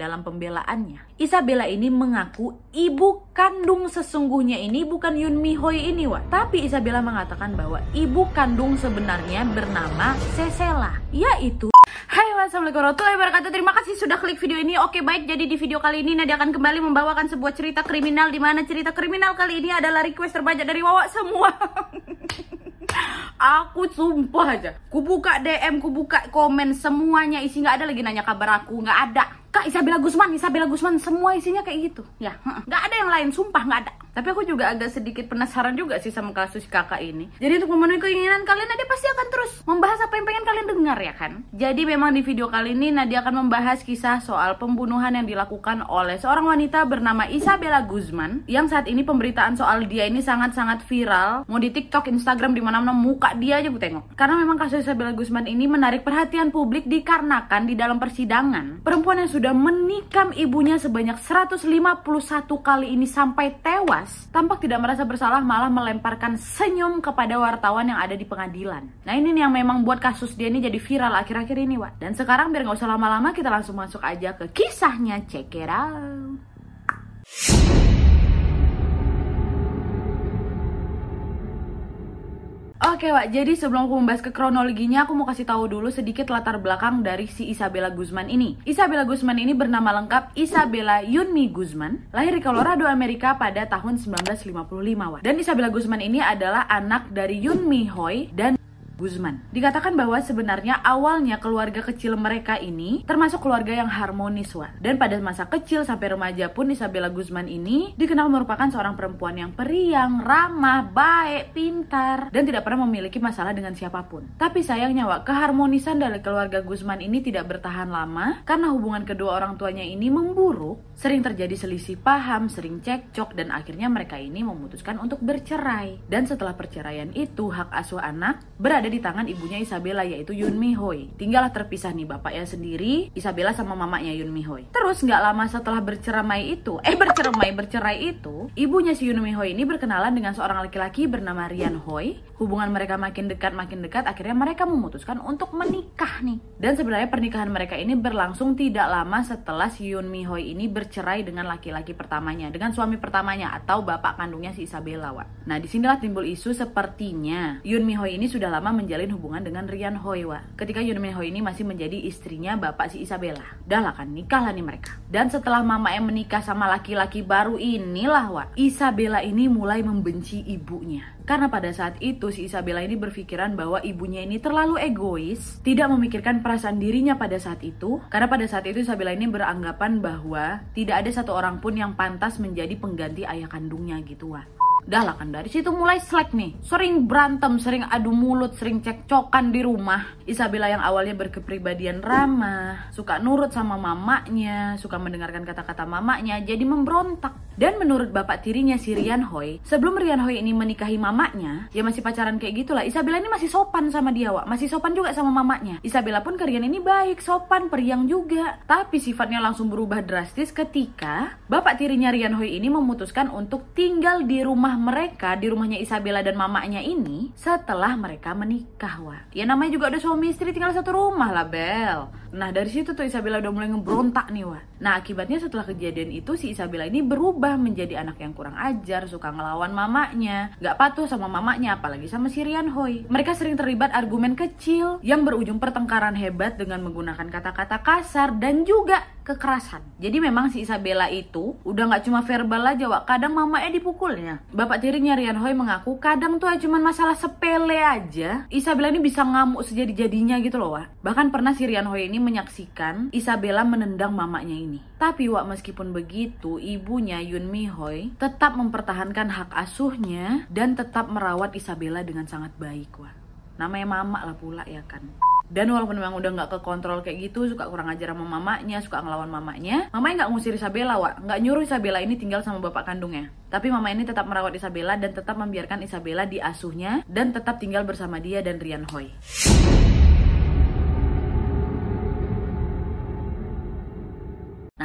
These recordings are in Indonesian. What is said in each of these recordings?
dalam pembelaannya. Isabella ini mengaku ibu kandung sesungguhnya ini bukan Yun Mi Hoi ini, Wak. Tapi Isabella mengatakan bahwa ibu kandung sebenarnya bernama Cesela, yaitu Hai wassalamualaikum warahmatullahi wabarakatuh. Terima kasih sudah klik video ini. Oke baik. Jadi di video kali ini Nadia akan kembali membawakan sebuah cerita kriminal di mana cerita kriminal kali ini adalah request terbanyak dari Wawa semua. Aku sumpah aja. Ku buka DM, ku buka komen Semuanya isi. Nggak ada lagi nanya kabar aku. Nggak ada Kak Isabella Gusman, Isabella Gusman Semua isinya kayak gitu. Ya, nggak ada yang lain, sumpah nggak ada tapi aku juga agak sedikit penasaran juga sih sama kasus kakak ini. Jadi untuk memenuhi keinginan kalian, Nadia pasti akan terus membahas apa yang pengen kalian dengar ya kan? Jadi memang di video kali ini Nadia akan membahas kisah soal pembunuhan yang dilakukan oleh seorang wanita bernama Isabella Guzman yang saat ini pemberitaan soal dia ini sangat-sangat viral. Mau di TikTok, Instagram, di mana-mana muka dia aja gue tengok. Karena memang kasus Isabella Guzman ini menarik perhatian publik dikarenakan di dalam persidangan perempuan yang sudah menikam ibunya sebanyak 151 kali ini sampai tewas tampak tidak merasa bersalah malah melemparkan senyum kepada wartawan yang ada di pengadilan. Nah ini nih yang memang buat kasus dia ini jadi viral akhir-akhir ini Wak. Dan sekarang biar nggak usah lama-lama kita langsung masuk aja ke kisahnya. Check it out. Oke Wak, jadi sebelum aku membahas ke kronologinya, aku mau kasih tahu dulu sedikit latar belakang dari si Isabella Guzman ini. Isabella Guzman ini bernama lengkap Isabella Yunmi Guzman, lahir di Colorado, Amerika pada tahun 1955 Wak. Dan Isabella Guzman ini adalah anak dari Yunmi Hoi dan Guzman. Dikatakan bahwa sebenarnya awalnya keluarga kecil mereka ini termasuk keluarga yang harmonis. Dan pada masa kecil sampai remaja pun Isabella Guzman ini dikenal merupakan seorang perempuan yang periang, ramah, baik, pintar, dan tidak pernah memiliki masalah dengan siapa pun. Tapi sayangnya, Wak, keharmonisan dari keluarga Guzman ini tidak bertahan lama karena hubungan kedua orang tuanya ini memburuk, sering terjadi selisih paham, sering cekcok, dan akhirnya mereka ini memutuskan untuk bercerai. Dan setelah perceraian itu, hak asuh anak berada di tangan ibunya Isabella yaitu Yun Mi Hoi. Tinggallah terpisah nih bapaknya sendiri, Isabella sama mamanya Yun Mi Hoi. Terus nggak lama setelah berceramai itu, eh berceramai bercerai itu, ibunya si Yun Mi Hoi ini berkenalan dengan seorang laki-laki bernama Rian Hoi. Hubungan mereka makin dekat makin dekat, akhirnya mereka memutuskan untuk menikah nih. Dan sebenarnya pernikahan mereka ini berlangsung tidak lama setelah si Yun Mi Hoi ini bercerai dengan laki-laki pertamanya, dengan suami pertamanya atau bapak kandungnya si Isabella, Wak. Nah, di sinilah timbul isu sepertinya Yun Mi Hoi ini sudah lama menjalin hubungan dengan Rian Hoiwa ketika Yoon Min Ho ini masih menjadi istrinya bapak si Isabella. Dah lah kan nikah lah nih mereka. Dan setelah mama yang menikah sama laki-laki baru inilah wa Isabella ini mulai membenci ibunya. Karena pada saat itu si Isabella ini berpikiran bahwa ibunya ini terlalu egois, tidak memikirkan perasaan dirinya pada saat itu. Karena pada saat itu Isabella ini beranggapan bahwa tidak ada satu orang pun yang pantas menjadi pengganti ayah kandungnya gitu wah. Dah lah kan dari situ mulai slack nih. Sering berantem, sering adu mulut, sering cekcokan di rumah. Isabella yang awalnya berkepribadian ramah, suka nurut sama mamanya, suka mendengarkan kata-kata mamanya, jadi memberontak. Dan menurut bapak tirinya si Rian Hoi, sebelum Rian Hoi ini menikahi mamanya, ya masih pacaran kayak gitulah. Isabella ini masih sopan sama dia, Wak. Masih sopan juga sama mamanya. Isabella pun ke Rian ini baik, sopan, periang juga. Tapi sifatnya langsung berubah drastis ketika bapak tirinya Rian Hoi ini memutuskan untuk tinggal di rumah mereka, di rumahnya Isabella dan mamanya ini setelah mereka menikah, Wak. Ya namanya juga udah suami istri tinggal satu rumah lah, Bel. Nah dari situ tuh Isabella udah mulai ngebrontak nih, Wak. Nah akibatnya setelah kejadian itu si Isabella ini berubah menjadi anak yang kurang ajar, suka ngelawan mamanya, gak patuh sama mamanya, apalagi sama si Rian Hoi. Mereka sering terlibat argumen kecil yang berujung pertengkaran hebat dengan menggunakan kata-kata kasar dan juga kekerasan. Jadi memang si Isabella itu udah gak cuma verbal aja, Wak. Kadang mamanya dipukulnya. Bapak tirinya Rian Hoi mengaku kadang tuh cuma masalah sepele aja. Isabella ini bisa ngamuk sejadi-jadinya gitu loh, Wak. Bahkan pernah si Rian Hoi ini menyaksikan Isabella menendang mamanya ini. Tapi Wak meskipun begitu, ibunya Yun Mi Hoi tetap mempertahankan hak asuhnya dan tetap merawat Isabella dengan sangat baik, Wak. Namanya mama lah pula ya kan. Dan walaupun memang udah nggak kekontrol kayak gitu, suka kurang ajar sama mamanya, suka ngelawan mamanya, mamanya nggak ngusir Isabella, Wak. Nggak nyuruh Isabella ini tinggal sama bapak kandungnya. Tapi mama ini tetap merawat Isabella dan tetap membiarkan Isabella diasuhnya dan tetap tinggal bersama dia dan Rian Hoi.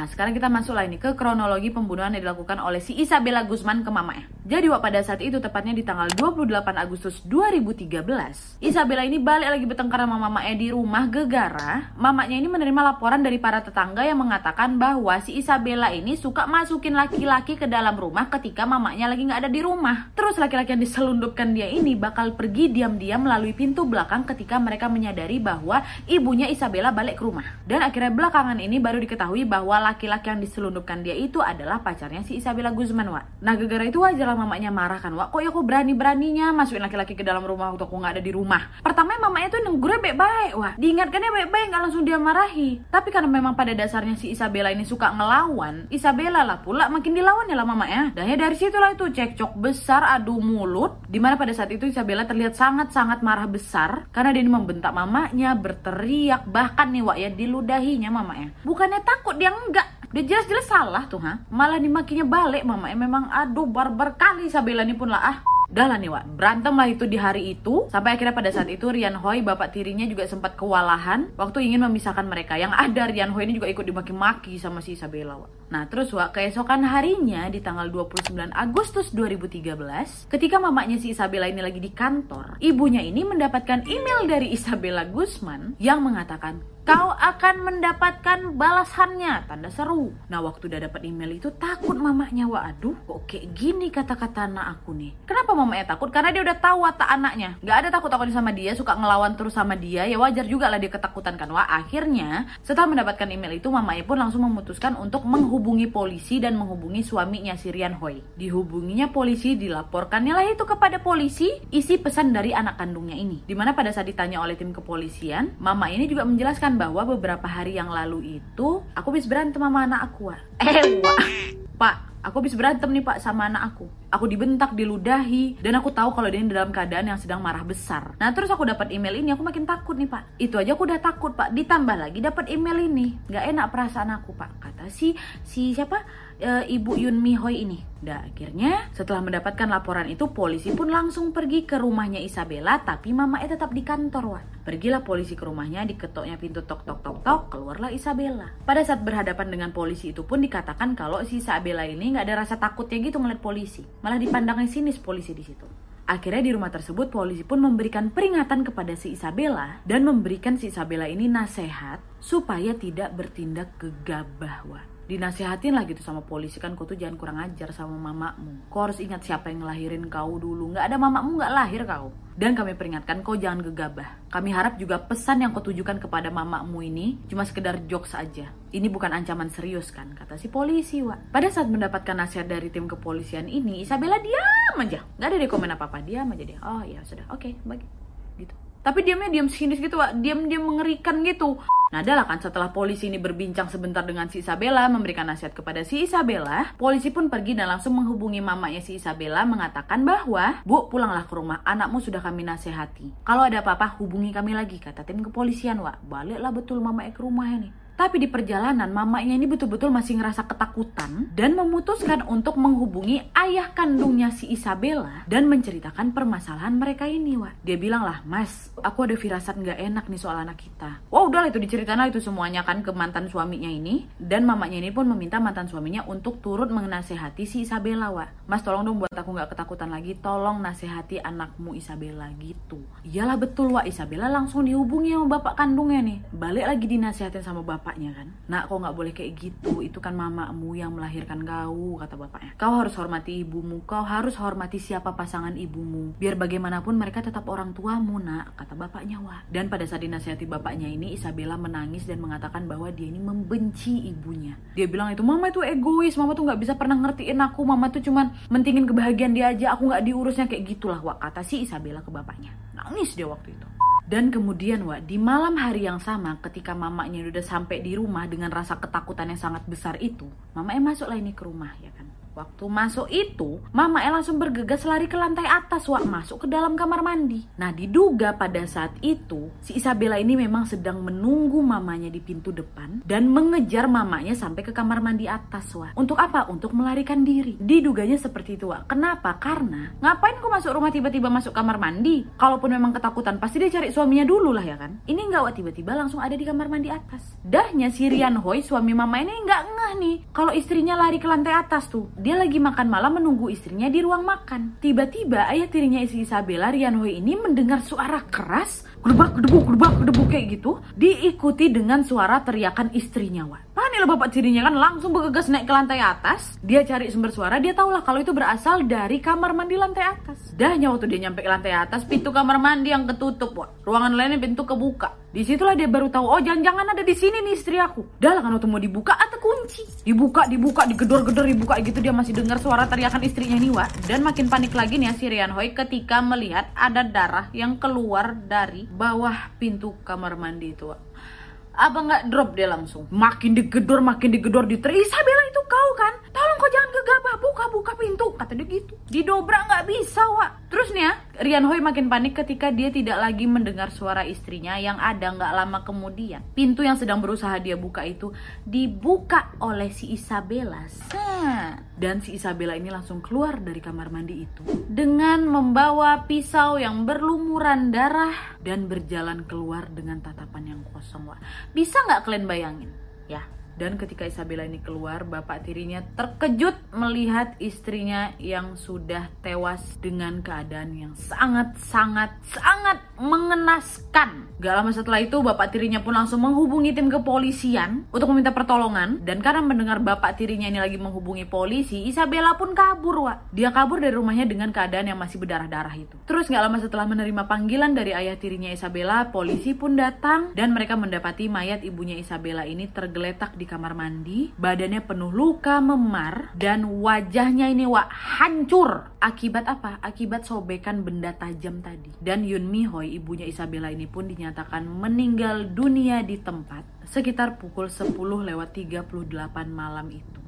Sekarang kita masuk lah ini ke kronologi pembunuhan yang dilakukan oleh si Isabella Guzman ke mamanya. Jadi pada saat itu tepatnya di tanggal 28 Agustus 2013, Isabella ini balik lagi bertengkar sama mamanya di rumah gegara. Mamanya ini menerima laporan dari para tetangga yang mengatakan bahwa si Isabella ini suka masukin laki-laki ke dalam rumah ketika mamanya lagi nggak ada di rumah. Terus laki-laki yang diselundupkan dia ini bakal pergi diam-diam melalui pintu belakang ketika mereka menyadari bahwa ibunya Isabella balik ke rumah. Dan akhirnya belakangan ini baru diketahui bahwa laki-laki yang diselundupkan dia itu adalah pacarnya si Isabella Guzman, Wak. Nah, gegara itu wajar mamanya marah kan, Wak. Kok ya aku berani-beraninya masukin laki-laki ke dalam rumah waktu aku nggak ada di rumah. Pertama mamanya tuh nenggurnya baik-baik, Wak. Diingatkannya baik-baik, nggak langsung dia marahi. Tapi karena memang pada dasarnya si Isabella ini suka ngelawan, Isabella lah pula makin dilawan ya lah mamanya. Dan ya dari situlah itu cekcok besar adu mulut, di mana pada saat itu Isabella terlihat sangat-sangat marah besar karena dia membentak mamanya, berteriak, bahkan nih Wak ya diludahinya mamanya. Bukannya takut dia enggak, dia jelas-jelas salah tuh ha? Malah dimakinya balik mama. Memang aduh barbar kali Isabella ini pun lah ah. Udah lah nih Wak, berantem lah itu di hari itu. Sampai akhirnya pada saat itu Rian Hoi, bapak tirinya juga sempat kewalahan. Waktu ingin memisahkan mereka. Yang ada Rian Hoi ini juga ikut dimaki-maki sama si Isabella Wak Nah terus Wak, keesokan harinya di tanggal 29 Agustus 2013 Ketika mamanya si Isabella ini lagi di kantor Ibunya ini mendapatkan email dari Isabella Guzman Yang mengatakan Kau akan mendapatkan balasannya. Tanda seru. Nah waktu udah dapat email itu takut mamanya aduh kok kayak gini kata-kata anak aku nih? Kenapa mamanya takut? Karena dia udah tahu watak anaknya. Gak ada takut-takutnya sama dia Suka ngelawan terus sama dia. Ya wajar juga lah dia ketakutan kan. Wah akhirnya setelah mendapatkan email itu Mamanya pun langsung memutuskan untuk menghubungi polisi Dan menghubungi suaminya Sirian Hoi. Dihubunginya polisi Dilaporkannya lah itu kepada polisi Isi pesan dari anak kandungnya ini. Di mana pada saat ditanya oleh tim kepolisian Mama ini juga menjelaskan bahwa beberapa hari yang lalu itu aku habis berantem sama anak aku. Eh. Pak, aku habis berantem nih Pak sama anak aku. Aku dibentak, diludahi, dan aku tahu kalau dia dalam keadaan yang sedang marah besar. Nah, terus aku dapat email ini, aku makin takut nih Pak. Itu aja aku udah takut Pak. Ditambah lagi dapat email ini, nggak enak perasaan aku Pak. Kata si si siapa? E, Ibu Yun Mi Hoi ini. Dan akhirnya setelah mendapatkan laporan itu polisi pun langsung pergi ke rumahnya Isabella tapi mama mamanya tetap di kantor Wak. Pergilah polisi ke rumahnya diketoknya pintu tok tok tok tok keluarlah Isabella. Pada saat berhadapan dengan polisi itu pun dikatakan kalau si Isabella ini nggak ada rasa takutnya gitu ngeliat polisi. Malah dipandangnya sinis polisi di situ. Akhirnya di rumah tersebut polisi pun memberikan peringatan kepada si Isabella dan memberikan si Isabella ini nasihat supaya tidak bertindak gegabah. Wak dinasehatin lah gitu sama polisi. Kan kau tuh jangan kurang ajar sama mamamu. Kau harus ingat siapa yang ngelahirin kau dulu. Nggak ada mamamu nggak lahir kau. Dan kami peringatkan kau jangan gegabah. Kami harap juga pesan yang kau tujukan kepada mamamu ini cuma sekedar jokes aja. Ini bukan ancaman serius kan kata si polisi wa pada saat mendapatkan nasihat dari tim kepolisian ini Isabella diam aja. Nggak ada rekomen apa apa diam aja dia oh ya sudah. Oke okay, gitu tapi diamnya diam sinis gitu wa diam diam mengerikan gitu Nah, adalah kan setelah polisi ini berbincang sebentar dengan si Isabella, memberikan nasihat kepada si Isabella, polisi pun pergi dan langsung menghubungi mamanya si Isabella mengatakan bahwa, Bu, pulanglah ke rumah, anakmu sudah kami nasihati. Kalau ada apa-apa, hubungi kami lagi, kata tim kepolisian, Wak. Baliklah betul mamanya ke rumah ini. Tapi di perjalanan mamanya ini betul-betul masih ngerasa ketakutan dan memutuskan untuk menghubungi ayah kandungnya si Isabella dan menceritakan permasalahan mereka ini, Wak. Dia bilang lah, Mas, aku ada firasat nggak enak nih soal anak kita. Wah udah lah itu diceritain itu semuanya kan ke mantan suaminya ini dan mamanya ini pun meminta mantan suaminya untuk turut menasehati si Isabella, Wak. Mas tolong dong buat aku nggak ketakutan lagi, tolong nasehati anakmu Isabella gitu. Iyalah betul, Wak. Isabella langsung dihubungi sama bapak kandungnya nih. Balik lagi dinasehatin sama bapak bapaknya kan. Nak kau nggak boleh kayak gitu? Itu kan mamamu yang melahirkan kau kata bapaknya. Kau harus hormati ibumu. Kau harus hormati siapa pasangan ibumu. Biar bagaimanapun mereka tetap orang tuamu nak kata bapaknya wah. Dan pada saat dinasihati bapaknya ini Isabella menangis dan mengatakan bahwa dia ini membenci ibunya. Dia bilang itu mama itu egois. Mama tuh nggak bisa pernah ngertiin aku. Mama tuh cuman mentingin kebahagiaan dia aja. Aku nggak diurusnya. Kayak gitulah wah kata si Isabella ke bapaknya. Nangis dia waktu itu dan kemudian Wak, di malam hari yang sama ketika mamanya udah sampai di rumah dengan rasa ketakutan yang sangat besar itu, mamanya masuklah ini ke rumah ya kan. Waktu masuk itu, Mama El langsung bergegas lari ke lantai atas, Wak, masuk ke dalam kamar mandi. Nah, diduga pada saat itu, si Isabella ini memang sedang menunggu mamanya di pintu depan dan mengejar mamanya sampai ke kamar mandi atas, Wak. Untuk apa? Untuk melarikan diri. Diduganya seperti itu, Wak. Kenapa? Karena ngapain kok masuk rumah tiba-tiba masuk kamar mandi? Kalaupun memang ketakutan, pasti dia cari suaminya dulu lah ya kan? Ini enggak, Wak, tiba-tiba langsung ada di kamar mandi atas. Dahnya si Rian Hoi, suami mama ini enggak ngeh nih kalau istrinya lari ke lantai atas tuh dia lagi makan malam menunggu istrinya di ruang makan. Tiba-tiba ayah tirinya isi Isabella, Rian ini mendengar suara keras, gedebak, gedebuk, gedebak, gedebuk kayak gitu, diikuti dengan suara teriakan istrinya, Wak. Lah bapak tirinya kan langsung bergegas naik ke lantai atas. Dia cari sumber suara, dia tahulah kalau itu berasal dari kamar mandi lantai atas. Dahnya waktu dia nyampe ke lantai atas, pintu kamar mandi yang ketutup, Wak. Ruangan lainnya pintu kebuka. Di situlah dia baru tahu, oh jangan-jangan ada di sini nih istri aku. Dah lah kan waktu mau dibuka atau kunci. Dibuka, dibuka, digedor-gedor, dibuka gitu dia masih dengar suara teriakan istrinya nih, Wak. Dan makin panik lagi nih ya si Rian Hoi ketika melihat ada darah yang keluar dari bawah pintu kamar mandi itu, Wak. Abang nggak drop dia langsung. Makin digedor, makin digedor, diteri. Isabella buka-buka pintu. Kata dia gitu. Didobrak nggak bisa, Wak. Terus nih ya, Rian Hoi makin panik ketika dia tidak lagi mendengar suara istrinya yang ada nggak lama kemudian. Pintu yang sedang berusaha dia buka itu dibuka oleh si Isabella. Dan si Isabella ini langsung keluar dari kamar mandi itu dengan membawa pisau yang berlumuran darah dan berjalan keluar dengan tatapan yang kosong. Wak. Bisa nggak kalian bayangin? Ya, dan ketika Isabella ini keluar, bapak tirinya terkejut melihat istrinya yang sudah tewas dengan keadaan yang sangat-sangat sangat mengenaskan. Gak lama setelah itu, bapak tirinya pun langsung menghubungi tim kepolisian untuk meminta pertolongan. Dan karena mendengar bapak tirinya ini lagi menghubungi polisi, Isabella pun kabur, Wak. Dia kabur dari rumahnya dengan keadaan yang masih berdarah-darah itu. Terus gak lama setelah menerima panggilan dari ayah tirinya Isabella, polisi pun datang dan mereka mendapati mayat ibunya Isabella ini tergeletak di kamar mandi, badannya penuh luka memar dan wajahnya ini wak hancur. Akibat apa? Akibat sobekan benda tajam tadi. Dan Yun Mi Hoi, ibunya Isabella ini pun dinyatakan meninggal dunia di tempat sekitar pukul 10 lewat 38 malam itu.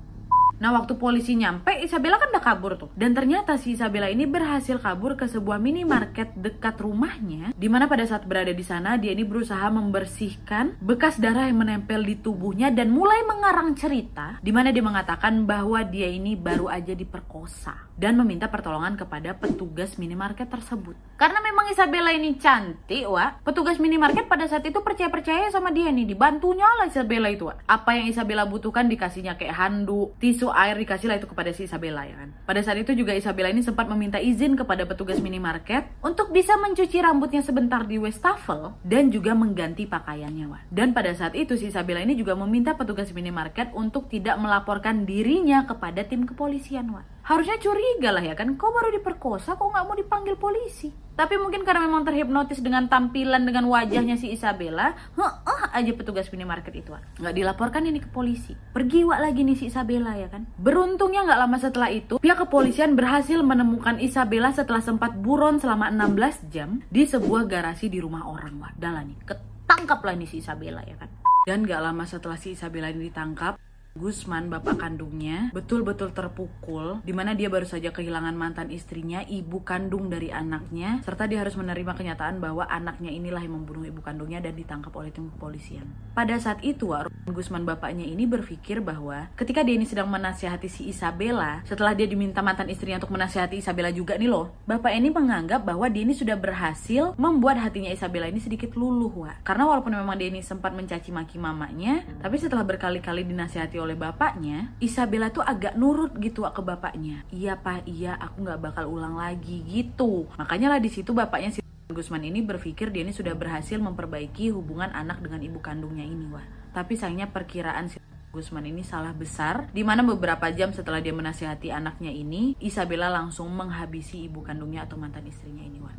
Nah waktu polisi nyampe Isabella kan udah kabur tuh. Dan ternyata si Isabella ini berhasil kabur ke sebuah minimarket dekat rumahnya Di mana pada saat berada di sana dia ini berusaha membersihkan bekas darah yang menempel di tubuhnya Dan mulai mengarang cerita Di mana dia mengatakan bahwa dia ini baru aja diperkosa Dan meminta pertolongan kepada petugas minimarket tersebut. Karena memang Isabella ini cantik wah Petugas minimarket pada saat itu percaya-percaya sama dia nih Dibantunya lah Isabella itu wah Apa yang Isabella butuhkan dikasihnya kayak handuk, tisu air dikasih lah itu kepada si Isabella ya kan. Pada saat itu juga Isabella ini sempat meminta izin kepada petugas minimarket untuk bisa mencuci rambutnya sebentar di wastafel dan juga mengganti pakaiannya Wak. Dan pada saat itu si Isabella ini juga meminta petugas minimarket untuk tidak melaporkan dirinya kepada tim kepolisian Wak. Harusnya curiga lah ya kan, kau baru diperkosa kok nggak mau dipanggil polisi. Tapi mungkin karena memang terhipnotis dengan tampilan dengan wajahnya si Isabella, heeh aja petugas minimarket itu nggak dilaporkan ini ke polisi. Pergi wak lagi nih si Isabella ya kan. Beruntungnya nggak lama setelah itu, pihak kepolisian berhasil menemukan Isabella setelah sempat buron selama 16 jam di sebuah garasi di rumah orang wak. Dalah nih, ketangkap lah nih si Isabella ya kan. Dan gak lama setelah si Isabella ini ditangkap, Gusman, bapak kandungnya, betul-betul terpukul, di mana dia baru saja kehilangan mantan istrinya, ibu kandung dari anaknya, serta dia harus menerima kenyataan bahwa anaknya inilah yang membunuh ibu kandungnya dan ditangkap oleh tim kepolisian. Pada saat itu, Gusman bapaknya ini berpikir bahwa ketika dia ini sedang menasihati si Isabella, setelah dia diminta mantan istrinya untuk menasihati Isabella juga nih loh, bapak ini menganggap bahwa dia ini sudah berhasil membuat hatinya Isabella ini sedikit luluh, Wak. Karena walaupun memang dia ini sempat mencaci maki mamanya, tapi setelah berkali-kali dinasihati oleh bapaknya, Isabella tuh agak nurut gitu ke bapaknya. Iya pak, iya aku nggak bakal ulang lagi gitu. Makanya lah di situ bapaknya si Gusman ini berpikir dia ini sudah berhasil memperbaiki hubungan anak dengan ibu kandungnya ini wah. Tapi sayangnya perkiraan si Gusman ini salah besar di mana beberapa jam setelah dia menasihati anaknya ini Isabella langsung menghabisi ibu kandungnya atau mantan istrinya ini wah.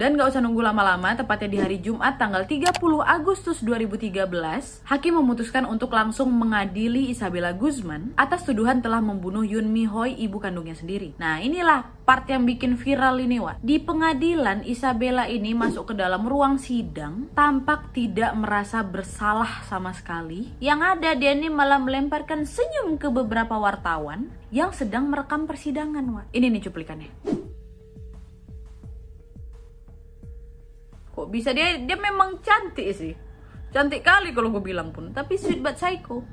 Dan gak usah nunggu lama-lama, tepatnya di hari Jumat tanggal 30 Agustus 2013, Hakim memutuskan untuk langsung mengadili Isabella Guzman atas tuduhan telah membunuh Yun Mi Hoi, ibu kandungnya sendiri. Nah inilah part yang bikin viral ini Wak. Di pengadilan, Isabella ini masuk ke dalam ruang sidang, tampak tidak merasa bersalah sama sekali. Yang ada dia ini malah melemparkan senyum ke beberapa wartawan yang sedang merekam persidangan Wak. Ini nih cuplikannya. Kok. Bisa dia dia memang cantik sih. Cantik kali kalau gue bilang pun. Tapi sweet but psycho.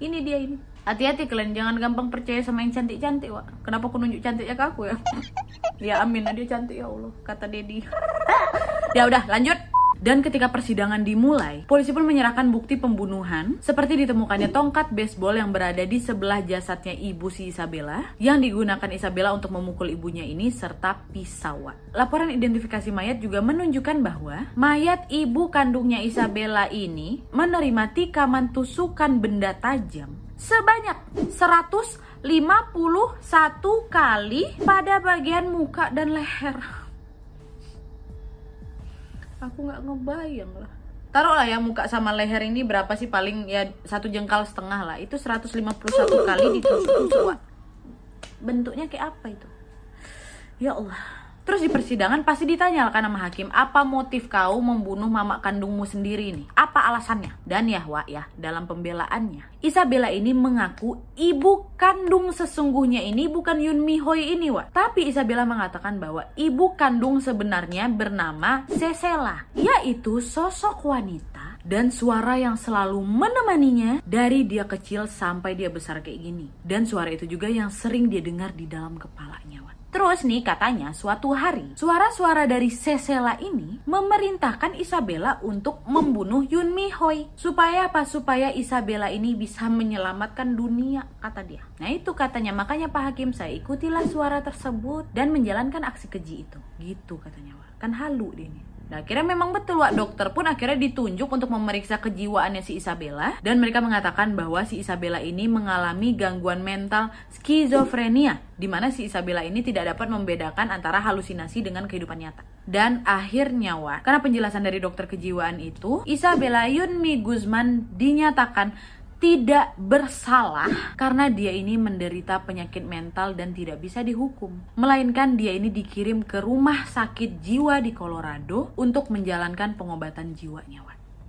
Ini dia ini. Hati-hati kalian jangan gampang percaya sama yang cantik-cantik wak. Kenapa aku nunjuk cantiknya ke aku ya? Ya amin. Dia cantik ya Allah. Kata Dedi. Ya udah lanjut Dan ketika persidangan dimulai, polisi pun menyerahkan bukti pembunuhan seperti ditemukannya tongkat baseball yang berada di sebelah jasadnya ibu si Isabella yang digunakan Isabella untuk memukul ibunya ini serta pisau. Laporan identifikasi mayat juga menunjukkan bahwa mayat ibu kandungnya Isabella ini menerima tikaman tusukan benda tajam sebanyak 151 kali pada bagian muka dan leher. Aku nggak ngebayang lah. Taruhlah ya muka sama leher ini berapa sih paling ya satu jengkal setengah lah. Itu 151 kali ditusuk-tusuk. Bentuknya kayak apa itu? Ya Allah. Terus di persidangan pasti ditanyakan sama hakim, apa motif kau membunuh mama kandungmu sendiri ini? Apa alasannya? Dan ya Wak ya, dalam pembelaannya, Isabella ini mengaku ibu kandung sesungguhnya ini bukan Yun Mi Hoi ini Wak. Tapi Isabella mengatakan bahwa ibu kandung sebenarnya bernama Cecela, yaitu sosok wanita dan suara yang selalu menemaninya dari dia kecil sampai dia besar kayak gini. Dan suara itu juga yang sering dia dengar di dalam kepalanya. Terus nih katanya suatu hari suara-suara dari Cecela ini memerintahkan Isabella untuk membunuh Yun Mi Hoi. Supaya apa? Supaya Isabella ini bisa menyelamatkan dunia kata dia. Nah itu katanya makanya Pak Hakim saya ikutilah suara tersebut dan menjalankan aksi keji itu. Gitu katanya. Kan halu dia ini. Nah, akhirnya memang betul, Wak. Dokter pun akhirnya ditunjuk untuk memeriksa kejiwaannya si Isabella. Dan mereka mengatakan bahwa si Isabella ini mengalami gangguan mental skizofrenia. Di mana si Isabella ini tidak dapat membedakan antara halusinasi dengan kehidupan nyata. Dan akhirnya, Wak, karena penjelasan dari dokter kejiwaan itu, Isabella Yunmi Guzman dinyatakan tidak bersalah karena dia ini menderita penyakit mental dan tidak bisa dihukum. Melainkan dia ini dikirim ke rumah sakit jiwa di Colorado untuk menjalankan pengobatan jiwanya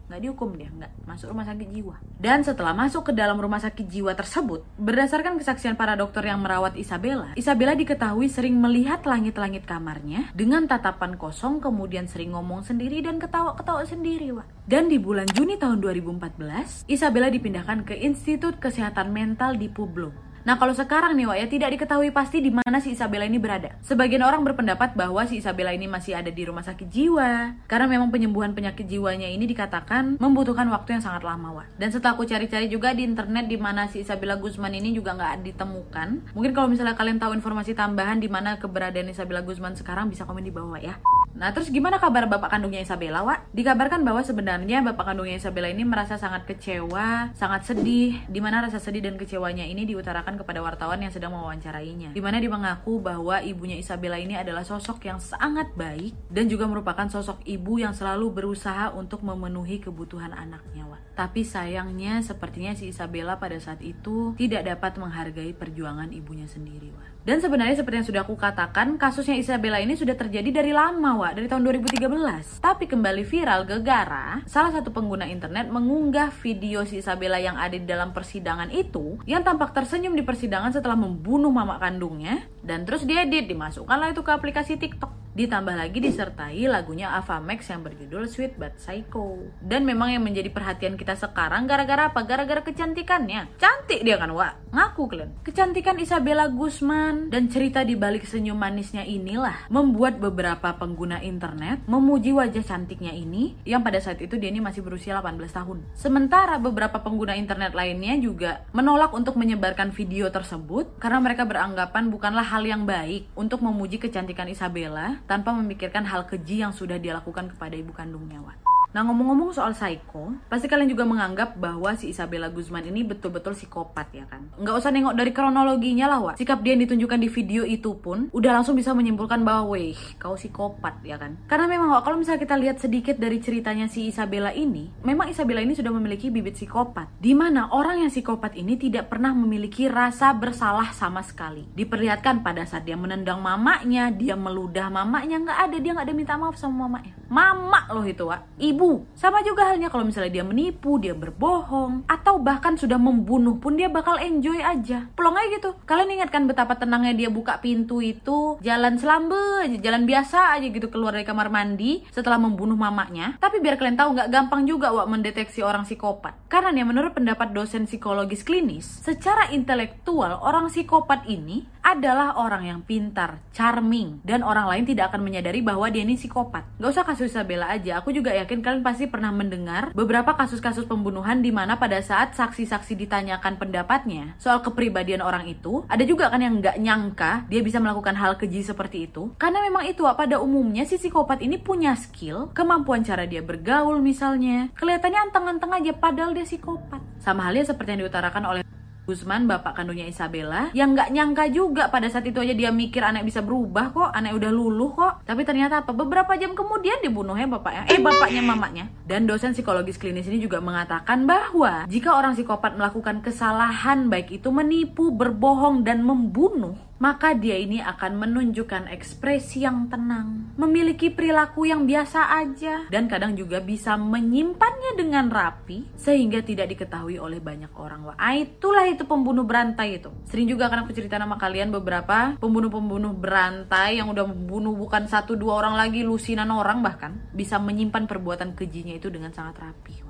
nggak dihukum dia nggak. Masuk rumah sakit jiwa. Dan setelah masuk ke dalam rumah sakit jiwa tersebut berdasarkan kesaksian para dokter yang merawat Isabella Isabella diketahui sering melihat langit-langit kamarnya dengan tatapan kosong kemudian sering ngomong sendiri dan ketawa-ketawa sendiri wah dan di bulan Juni tahun 2014 Isabella dipindahkan ke Institut Kesehatan Mental di Pueblo Nah kalau sekarang nih Wak ya tidak diketahui pasti di mana si Isabella ini berada. Sebagian orang berpendapat bahwa si Isabella ini masih ada di rumah sakit jiwa karena memang penyembuhan penyakit jiwanya ini dikatakan membutuhkan waktu yang sangat lama Wak. Dan setelah aku cari-cari juga di internet di mana si Isabella Guzman ini juga nggak ditemukan. Mungkin kalau misalnya kalian tahu informasi tambahan di mana keberadaan Isabella Guzman sekarang bisa komen di bawah ya. Nah terus gimana kabar bapak kandungnya Isabella Wak? Dikabarkan bahwa sebenarnya bapak kandungnya Isabella ini merasa sangat kecewa, sangat sedih, di mana rasa sedih dan kecewanya ini diutarakan kepada wartawan yang sedang mewawancarainya. Di mana dia mengaku bahwa ibunya Isabella ini adalah sosok yang sangat baik dan juga merupakan sosok ibu yang selalu berusaha untuk memenuhi kebutuhan anaknya. Wak. Tapi sayangnya sepertinya si Isabella pada saat itu tidak dapat menghargai perjuangan ibunya sendiri. Wak. Dan sebenarnya seperti yang sudah aku katakan, kasusnya Isabella ini sudah terjadi dari lama, Wak, dari tahun 2013. Tapi kembali viral gegara, salah satu pengguna internet mengunggah video si Isabella yang ada di dalam persidangan itu, yang tampak tersenyum di persidangan setelah membunuh mama kandungnya, dan terus diedit, dimasukkanlah itu ke aplikasi TikTok. Ditambah lagi disertai lagunya Ava Max yang berjudul Sweet But Psycho. Dan memang yang menjadi perhatian kita sekarang gara-gara apa? Gara-gara kecantikannya. Cantik dia kan, Wak. Ngaku kalian. Kecantikan Isabella Guzman dan cerita di balik senyum manisnya inilah membuat beberapa pengguna internet memuji wajah cantiknya ini yang pada saat itu dia ini masih berusia 18 tahun. Sementara beberapa pengguna internet lainnya juga menolak untuk menyebarkan video tersebut karena mereka beranggapan bukanlah hal yang baik untuk memuji kecantikan Isabella tanpa memikirkan hal keji yang sudah dia lakukan kepada ibu kandungnya, Wan. Nah ngomong-ngomong soal psycho, pasti kalian juga menganggap bahwa si Isabella Guzman ini betul-betul psikopat ya kan? Nggak usah nengok dari kronologinya lah, Wak. Sikap dia yang ditunjukkan di video itu pun udah langsung bisa menyimpulkan bahwa, weh, kau psikopat ya kan? Karena memang Wak, kalau misalnya kita lihat sedikit dari ceritanya si Isabella ini, memang Isabella ini sudah memiliki bibit psikopat. Di mana orang yang psikopat ini tidak pernah memiliki rasa bersalah sama sekali. Diperlihatkan pada saat dia menendang mamanya, dia meludah mamanya, nggak ada, dia nggak ada minta maaf sama mamanya. Mama loh itu, Wak. Ibu Sama juga halnya kalau misalnya dia menipu, dia berbohong, atau bahkan sudah membunuh pun dia bakal enjoy aja. Pelong aja gitu. Kalian ingat kan betapa tenangnya dia buka pintu itu, jalan selambe aja, jalan biasa aja gitu keluar dari kamar mandi setelah membunuh mamanya. Tapi biar kalian tahu nggak gampang juga wak mendeteksi orang psikopat. Karena nih menurut pendapat dosen psikologis klinis, secara intelektual orang psikopat ini adalah orang yang pintar, charming, dan orang lain tidak akan menyadari bahwa dia ini psikopat. Gak usah kasus Isabella aja, aku juga yakin kalian pasti pernah mendengar beberapa kasus-kasus pembunuhan di mana pada saat saksi-saksi ditanyakan pendapatnya soal kepribadian orang itu, ada juga kan yang nggak nyangka dia bisa melakukan hal keji seperti itu. Karena memang itu pada umumnya si psikopat ini punya skill, kemampuan cara dia bergaul misalnya. Kelihatannya anteng-anteng aja padahal dia psikopat. Sama halnya seperti yang diutarakan oleh Gusman, bapak kandungnya Isabella, yang nggak nyangka juga pada saat itu aja dia mikir anak bisa berubah kok, anak udah luluh kok. Tapi ternyata apa? Beberapa jam kemudian dibunuhnya bapaknya, eh bapaknya mamanya. Dan dosen psikologis klinis ini juga mengatakan bahwa jika orang psikopat melakukan kesalahan baik itu menipu, berbohong dan membunuh, maka dia ini akan menunjukkan ekspresi yang tenang, memiliki perilaku yang biasa aja, dan kadang juga bisa menyimpannya dengan rapi sehingga tidak diketahui oleh banyak orang. Wah, ah, itulah itu pembunuh berantai itu. Sering juga akan aku cerita nama kalian beberapa pembunuh-pembunuh berantai yang udah membunuh bukan satu dua orang lagi, lusinan orang bahkan bisa menyimpan perbuatan kejinya itu dengan sangat rapi.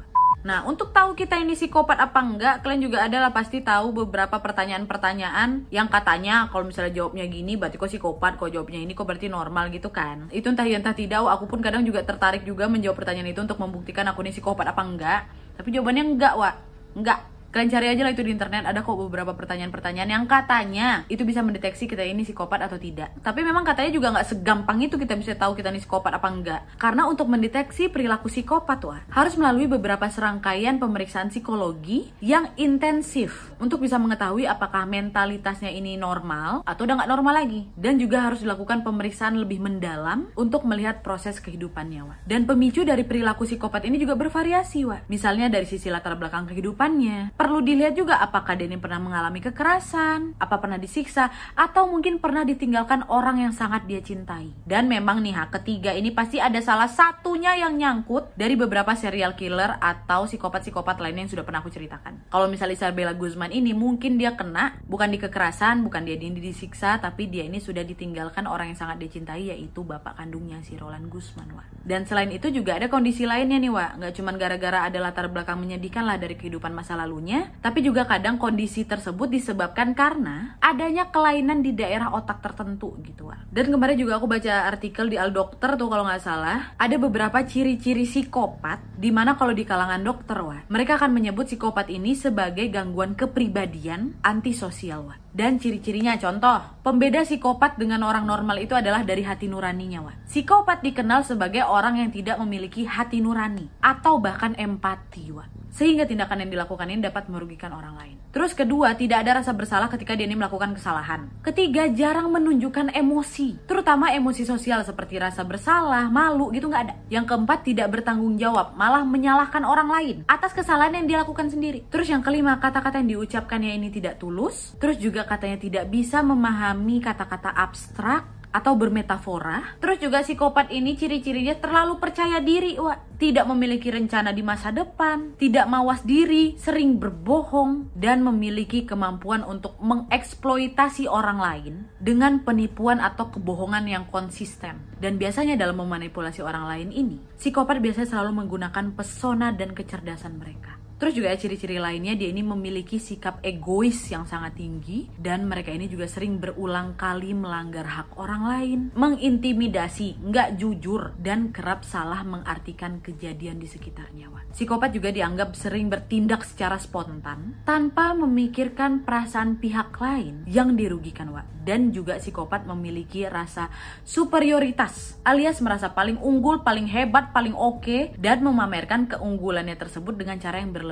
Nah, untuk tahu kita ini psikopat apa enggak, kalian juga adalah pasti tahu beberapa pertanyaan-pertanyaan yang katanya kalau misalnya jawabnya gini berarti kok psikopat, kok jawabnya ini kok berarti normal gitu kan. Itu entah ya entah tidak, aku pun kadang juga tertarik juga menjawab pertanyaan itu untuk membuktikan aku ini psikopat apa enggak. Tapi jawabannya enggak, Wak. Enggak Kalian cari aja lah itu di internet ada kok beberapa pertanyaan-pertanyaan yang katanya itu bisa mendeteksi kita ini psikopat atau tidak. Tapi memang katanya juga nggak segampang itu kita bisa tahu kita ini psikopat apa enggak. Karena untuk mendeteksi perilaku psikopat wah harus melalui beberapa serangkaian pemeriksaan psikologi yang intensif untuk bisa mengetahui apakah mentalitasnya ini normal atau udah nggak normal lagi. Dan juga harus dilakukan pemeriksaan lebih mendalam untuk melihat proses kehidupannya wah. Dan pemicu dari perilaku psikopat ini juga bervariasi wah. Misalnya dari sisi latar belakang kehidupannya, perlu dilihat juga apakah Denny pernah mengalami kekerasan, apa pernah disiksa, atau mungkin pernah ditinggalkan orang yang sangat dia cintai. Dan memang nih, ketiga ini pasti ada salah satunya yang nyangkut dari beberapa serial killer atau psikopat-psikopat lainnya yang sudah pernah aku ceritakan. Kalau misalnya Isabella Guzman ini mungkin dia kena bukan di kekerasan, bukan dia ini disiksa, tapi dia ini sudah ditinggalkan orang yang sangat dia cintai yaitu bapak kandungnya si Roland Guzman, Wak. Dan selain itu juga ada kondisi lainnya nih, Wak. Nggak cuma gara-gara ada latar belakang menyedihkan lah dari kehidupan masa lalunya, tapi juga kadang kondisi tersebut disebabkan karena adanya kelainan di daerah otak tertentu gitu. Dan kemarin juga aku baca artikel di Al Dokter tuh kalau nggak salah, ada beberapa ciri-ciri psikopat di mana kalau di kalangan dokter Wak, mereka akan menyebut psikopat ini sebagai gangguan kepribadian antisosial Wak. Dan ciri-cirinya contoh, pembeda psikopat dengan orang normal itu adalah dari hati nuraninya Wak. Psikopat dikenal sebagai orang yang tidak memiliki hati nurani atau bahkan empati sehingga tindakan yang dilakukan ini dapat merugikan orang lain. Terus kedua, tidak ada rasa bersalah ketika dia ini melakukan kesalahan. Ketiga, jarang menunjukkan emosi, terutama emosi sosial seperti rasa bersalah, malu gitu nggak ada. Yang keempat, tidak bertanggung jawab, malah menyalahkan orang lain atas kesalahan yang dilakukan sendiri. Terus yang kelima, kata-kata yang diucapkannya ini tidak tulus. Terus juga katanya tidak bisa memahami kata-kata abstrak atau bermetafora. Terus juga psikopat ini ciri-cirinya terlalu percaya diri, wah. Tidak memiliki rencana di masa depan, tidak mawas diri, sering berbohong, dan memiliki kemampuan untuk mengeksploitasi orang lain dengan penipuan atau kebohongan yang konsisten. Dan biasanya dalam memanipulasi orang lain ini, psikopat biasanya selalu menggunakan pesona dan kecerdasan mereka. Terus juga ciri-ciri lainnya dia ini memiliki sikap egois yang sangat tinggi dan mereka ini juga sering berulang kali melanggar hak orang lain, mengintimidasi, nggak jujur dan kerap salah mengartikan kejadian di sekitarnya. Psikopat juga dianggap sering bertindak secara spontan tanpa memikirkan perasaan pihak lain yang dirugikan, Wak. Dan juga psikopat memiliki rasa superioritas alias merasa paling unggul, paling hebat, paling oke okay, dan memamerkan keunggulannya tersebut dengan cara yang berlebihan,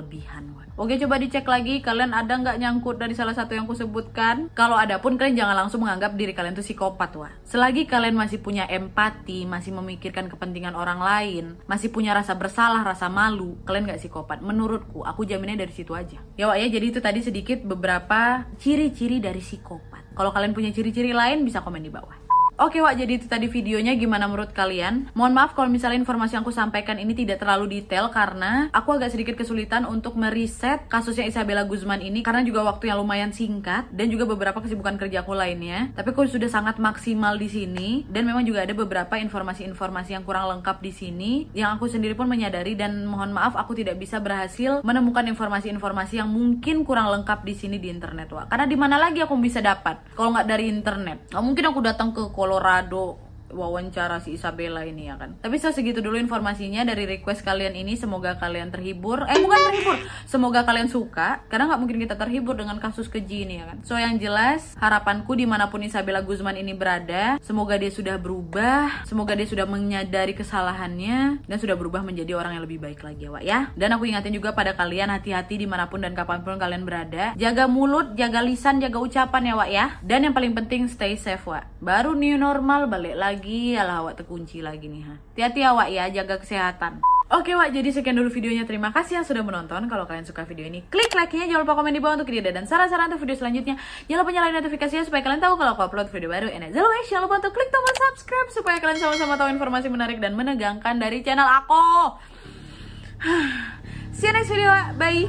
Wak. Oke, coba dicek lagi kalian ada nggak nyangkut dari salah satu yang kusebutkan? Kalau ada pun kalian jangan langsung menganggap diri kalian itu psikopat, Wak. Selagi kalian masih punya empati, masih memikirkan kepentingan orang lain, masih punya rasa bersalah, rasa malu, kalian gak psikopat menurutku aku jaminnya dari situ aja ya Wak ya jadi itu tadi sedikit beberapa ciri-ciri dari psikopat kalau kalian punya ciri-ciri lain bisa komen di bawah Oke Wak, jadi itu tadi videonya gimana menurut kalian? Mohon maaf kalau misalnya informasi yang aku sampaikan ini tidak terlalu detail karena aku agak sedikit kesulitan untuk meriset kasusnya Isabella Guzman ini karena juga waktu yang lumayan singkat dan juga beberapa kesibukan kerjaku lainnya. Tapi aku sudah sangat maksimal di sini dan memang juga ada beberapa informasi-informasi yang kurang lengkap di sini yang aku sendiri pun menyadari dan mohon maaf aku tidak bisa berhasil menemukan informasi-informasi yang mungkin kurang lengkap di sini di internet Wak. Karena di mana lagi aku bisa dapat kalau nggak dari internet? Nggak mungkin aku datang ke Colorado wawancara si Isabella ini ya kan. Tapi so segitu dulu informasinya dari request kalian ini. Semoga kalian terhibur. Eh bukan terhibur. Semoga kalian suka. Karena nggak mungkin kita terhibur dengan kasus keji ini ya kan. So yang jelas harapanku di mana pun Isabella Guzman ini berada, semoga dia sudah berubah. Semoga dia sudah menyadari kesalahannya dan sudah berubah menjadi orang yang lebih baik lagi ya Wak ya. Dan aku ingatin juga pada kalian hati-hati di mana pun dan kapan pun kalian berada. Jaga mulut, jaga lisan, jaga ucapan ya Wak ya. Dan yang paling penting stay safe Wak. Baru new normal balik lagi, alah Wak terkunci lagi nih ha. Hati-hati ya Wak ya, jaga kesehatan. Oke Wak, jadi sekian dulu videonya. Terima kasih yang sudah menonton. Kalau kalian suka video ini, klik like-nya. Jangan lupa komen di bawah untuk ide dan saran-saran untuk video selanjutnya. Jangan lupa nyalain notifikasinya supaya kalian tahu kalau aku upload video baru. And as always, jangan lupa untuk klik tombol subscribe supaya kalian sama-sama tahu informasi menarik dan menegangkan dari channel aku. See you next video, Wak. Bye.